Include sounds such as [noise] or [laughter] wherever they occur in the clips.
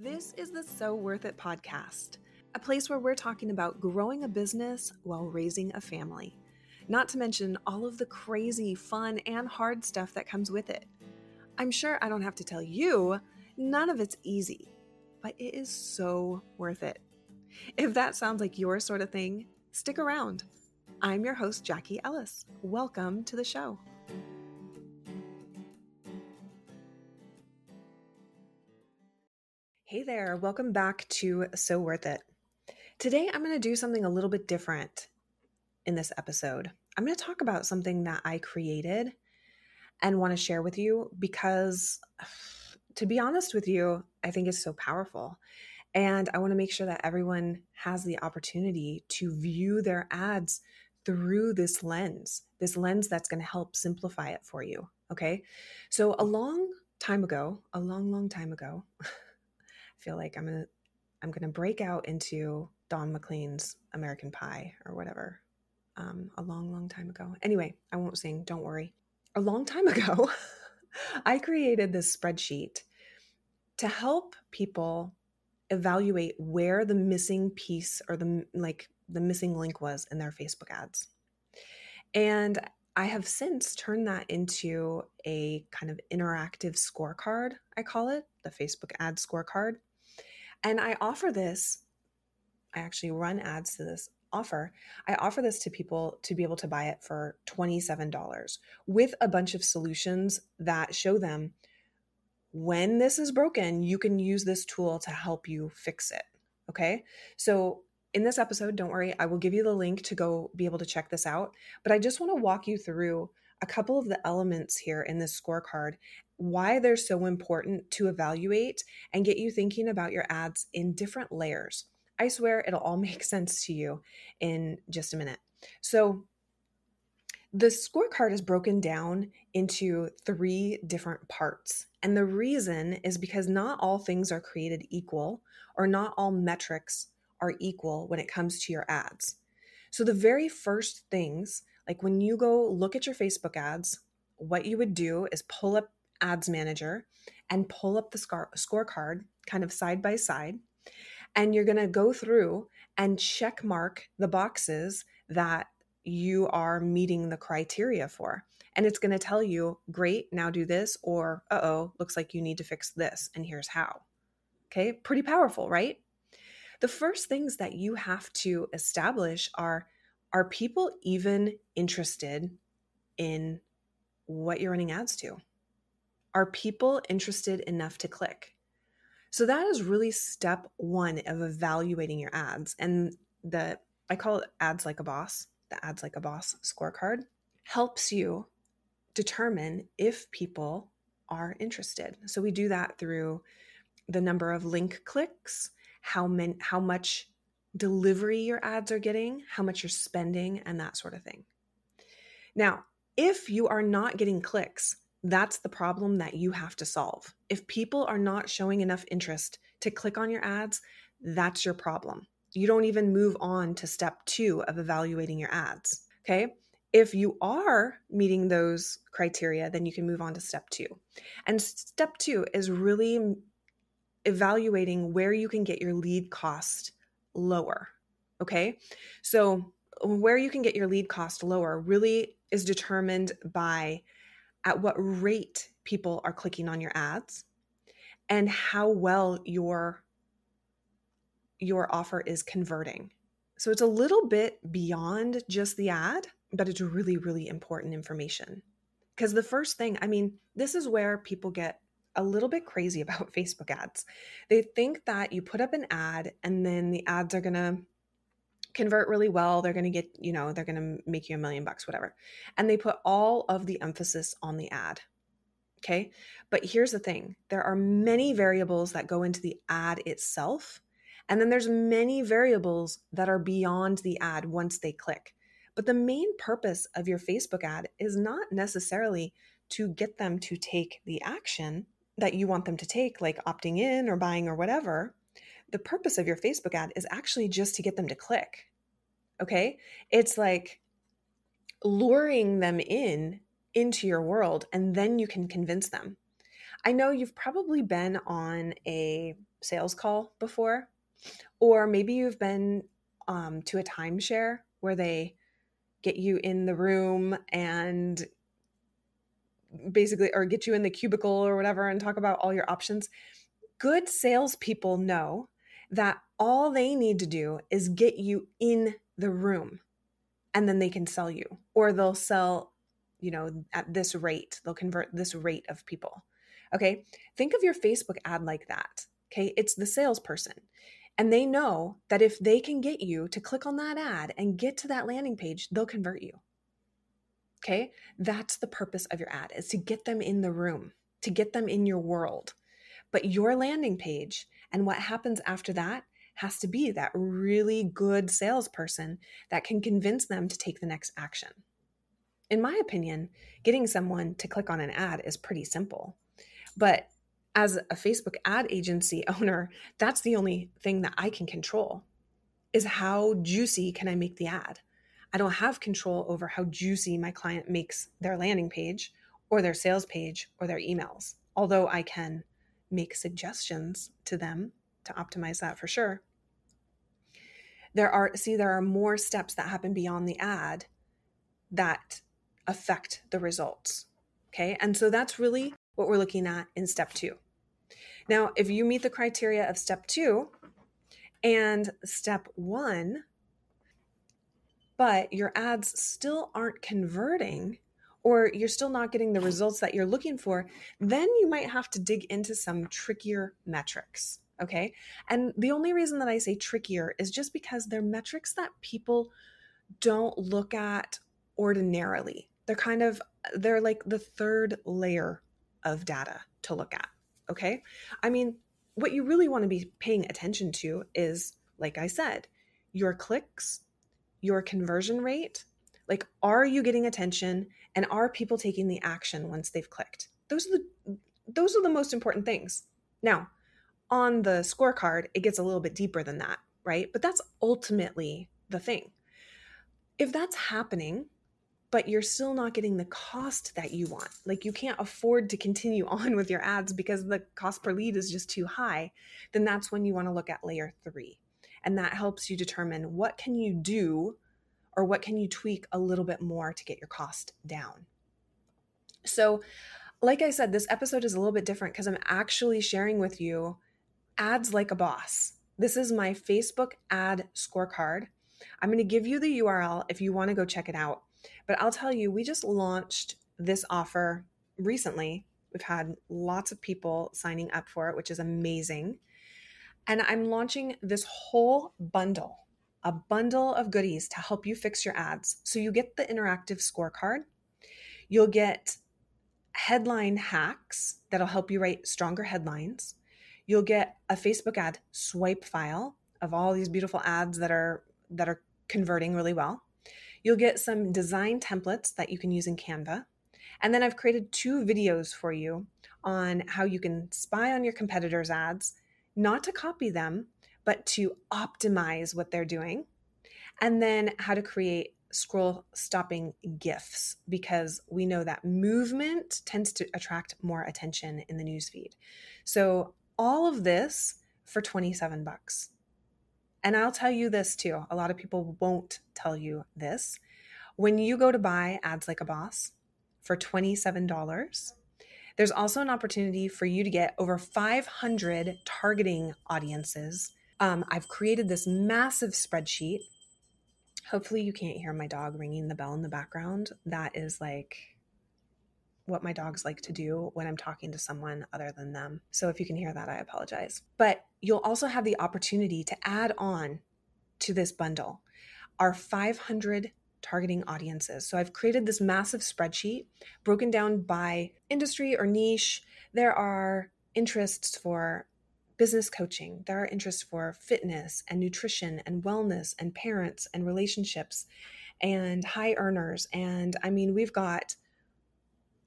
This is the So Worth It podcast, a place where we're talking about growing a business while raising a family, not to mention all of the crazy, fun, and hard stuff that comes with it. I'm sure I don't have to tell you, none of it's easy, but it is so worth it. If that sounds like your sort of thing, stick around. I'm your host, Jackie Ellis. Welcome to the show. Hey there, welcome back to So Worth It. Today I'm going to do something a little bit different in this episode. I'm going to talk about something that I created and want to share with you because, to be honest with you, I think it's so powerful. And I want to make sure that everyone has the opportunity to view their ads through this lens, this lens that's going to help simplify it for you. Okay. So, a long time ago, a long, long time ago, [laughs] feel like I'm gonna I'm gonna break out into Don McLean's American Pie or whatever. Um, a long, long time ago. Anyway, I won't sing. Don't worry. A long time [laughs] ago, I created this spreadsheet to help people evaluate where the missing piece or the like the missing link was in their Facebook ads. And I have since turned that into a kind of interactive scorecard, I call it, the Facebook ad scorecard. And I offer this, I actually run ads to this offer. I offer this to people to be able to buy it for $27 with a bunch of solutions that show them when this is broken, you can use this tool to help you fix it. Okay. So in this episode, don't worry, I will give you the link to go be able to check this out. But I just want to walk you through a couple of the elements here in this scorecard why they're so important to evaluate and get you thinking about your ads in different layers. I swear it'll all [laughs] make sense to you in just a minute. So, the scorecard is broken down into three different parts. And the reason is because not all things are created equal, or not all metrics are equal when it comes to your ads. So, the very first things, like when you go look at your Facebook ads, what you would do is pull up ads manager and pull up the score- scorecard kind of side by side. And you're going to go through and check mark the boxes that you are meeting the criteria for. And it's going to tell you, great, now do this, or uh oh, looks like you need to fix this, and here's how. Okay, pretty powerful, right? The first things that you have to establish are are people even interested in what you're running ads to? Are people interested enough to click? So that is really step one of evaluating your ads. And the I call it ads like a boss, the ads like a boss scorecard helps you determine if people are interested. So we do that through the number of link clicks, how many how much delivery your ads are getting, how much you're spending, and that sort of thing. Now, if you are not getting clicks, that's the problem that you have to solve. If people are not showing enough interest to click on your ads, that's your problem. You don't even move on to step two of evaluating your ads. Okay. If you are meeting those criteria, then you can move on to step two. And step two is really evaluating where you can get your lead cost lower. Okay. So, where you can get your lead cost lower really is determined by at what rate people are clicking on your ads and how well your your offer is converting. So it's a little bit beyond just the ad, but it's really really important information. Cuz the first thing, I mean, this is where people get a little bit crazy [laughs] about Facebook ads. They think that you put up an ad and then the ads are going to convert really well. They're going to get, you know, they're going to make you a million bucks, whatever. And they put all of the emphasis on the ad. Okay. But here's the thing there are many variables that go into the ad itself. And then there's many variables that are beyond the ad once they click. But the main purpose of your Facebook ad is not necessarily to get them to take the action that you want them to take, like opting in or buying or whatever the purpose of your Facebook ad is actually just to get them to click. Okay. It's like luring them in into your world, and then you can convince them. I know you've probably been on a sales call before, or maybe you've been um, to a timeshare where they get you in the room and basically, or get you in the cubicle or whatever and talk about all your options. Good salespeople know that all they need to do is get you in the room and then they can sell you, or they'll sell, you know, at this rate, they'll convert this rate of people. Okay. Think of your Facebook ad like that. Okay. It's the salesperson. And they know that if they can get you to click on that ad and get to that landing page, they'll convert you. Okay. That's the purpose of your ad is to get them in the room, to get them in your world. But your landing page and what happens after that has to be that really good salesperson that can convince them to take the next action. In my opinion, getting someone to click on an ad is pretty simple. But as a Facebook ad agency [laughs] owner, that's the only thing that I can control is how juicy can I make the ad? I don't have control over how juicy my client makes their landing page or their sales page or their emails. Although I can make suggestions to them to optimize that for sure. There are see there are more steps that happen beyond the ad that affect the results. Okay? And so that's really what we're looking at in step 2. Now, if you meet the criteria of step two and step one, but your ads still aren't converting, or you're still not getting the results that you're looking for, then you might have to dig into some trickier metrics. Okay. And the only reason that I say trickier is just because they're metrics that people don't look at ordinarily. They're kind of, they're like the third layer of data to look at. Okay. I mean, what you really want to be paying attention to is, like I said, your clicks, your conversion rate. Like, are you getting attention and are people taking the action once they've clicked? Those are the those are the most important things. Now, on the scorecard, it gets a little bit deeper than that, right? But that's ultimately the thing. If that's happening, but you're still not getting the cost that you want. Like you can't afford to continue [laughs] on with your ads because the cost per lead is just too high, then that's when you want to look at layer 3. And that helps you determine what can you do or what can you tweak a little bit more to get your cost down. So, like I said, this episode is a little bit different because I'm actually sharing with you ads like a boss. This is my Facebook ad scorecard. I'm going to give you the URL if you want to go check it out but I'll tell you, we just launched this offer recently. We've had lots of people signing up for it, which is amazing. And I'm launching this whole bundle, a bundle of goodies to help you fix your ads. So you get the interactive scorecard, you'll get headline hacks that'll help you write stronger headlines. You'll get a Facebook ad swipe file of all these beautiful ads that are that are converting really well. You'll get some design templates that you can use in Canva. And then I've created two videos for you on how you can spy on your competitors' ads, not to copy them, but to optimize what they're doing. And then how to create scroll stopping GIFs because we know that movement tends to attract more attention in the newsfeed. So all of this for 27 bucks. And I'll tell you this too. A lot of people won't tell you this. When you go to buy Ads Like a Boss for $27, there's also an opportunity for you to get over 500 targeting audiences. Um, I've created this massive spreadsheet. Hopefully, you can't hear my dog ringing the bell in the background. That is like what my dogs like to do when I'm talking to someone other than them. So if you can hear that, I apologize. But you'll also have the opportunity to add on to this bundle our 500 targeting audiences. So I've created this massive spreadsheet broken down by industry or niche. There are interests for business coaching, there are interests for fitness and nutrition and wellness and parents and relationships and high earners. And I mean, we've got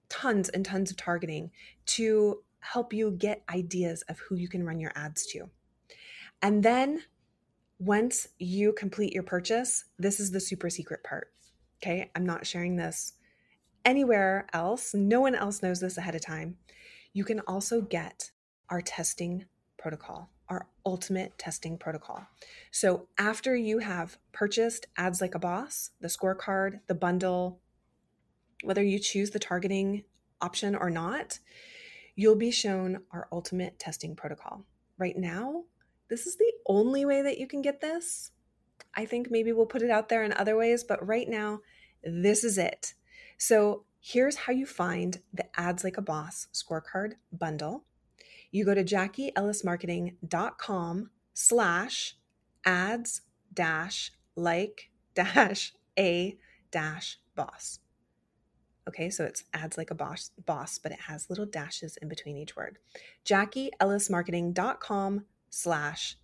tons and tons of targeting to help you get ideas of who you can run your ads to. And then once you complete your purchase, this is the super secret part. Okay, I'm not sharing this anywhere else. No one else knows this ahead of time. you can also get our testing protocol, our ultimate testing protocol. So after you have purchased Ads Like a Boss, the scorecard, the bundle, whether you choose the targeting option or not, you'll be shown our ultimate testing protocol. Right now, this is the only way that you can get this. I think maybe we'll put it out there in other ways, but right now, this is it. So here's how you find the Ads Like a Boss scorecard bundle. You go to jackieellismarketing.com slash ads dash like dash a dash boss. Okay, so it's ads like a boss, boss, but it has little dashes in between each word. JackieEllisMarketing.com slash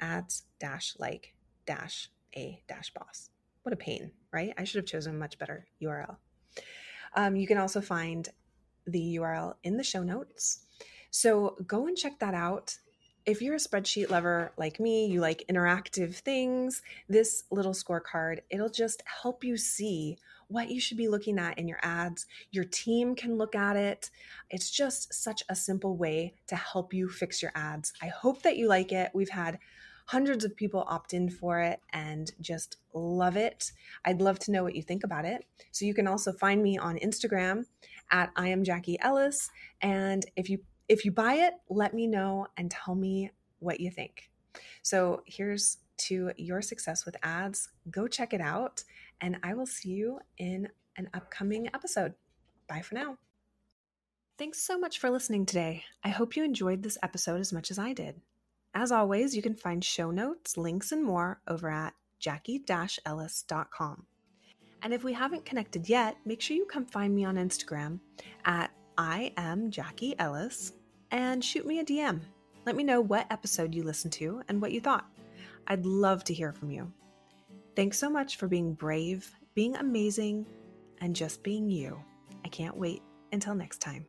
ads dash like dash a dash boss. What a pain, right? I should have chosen a much better URL. Um, you can also find the URL in the show notes. So go and check that out. If you're a spreadsheet lover like me, you like interactive things, this little scorecard, it'll just help you see what you should be looking at in your ads. Your team can look at it. It's just such a simple way to help you fix your ads. I hope that you like it. We've had hundreds of people opt in for it and just love it. I'd love to know what you think about it. So you can also find me on Instagram at I am Jackie Ellis. And if you if you buy it, let me know and tell me what you think. So here's to your success with ads. Go check it out and I will see you in an upcoming episode. Bye for now. Thanks so much for listening today. I hope you enjoyed this episode as much as I did. As always, you can find show notes, links, and more over at jackie ellis.com. And if we haven't connected yet, make sure you come find me on Instagram at I am Jackie Ellis and shoot me a DM. Let me know what episode you listened to and what you thought. I'd love to hear from you. Thanks so much for being brave, being amazing, and just being you. I can't wait until next time.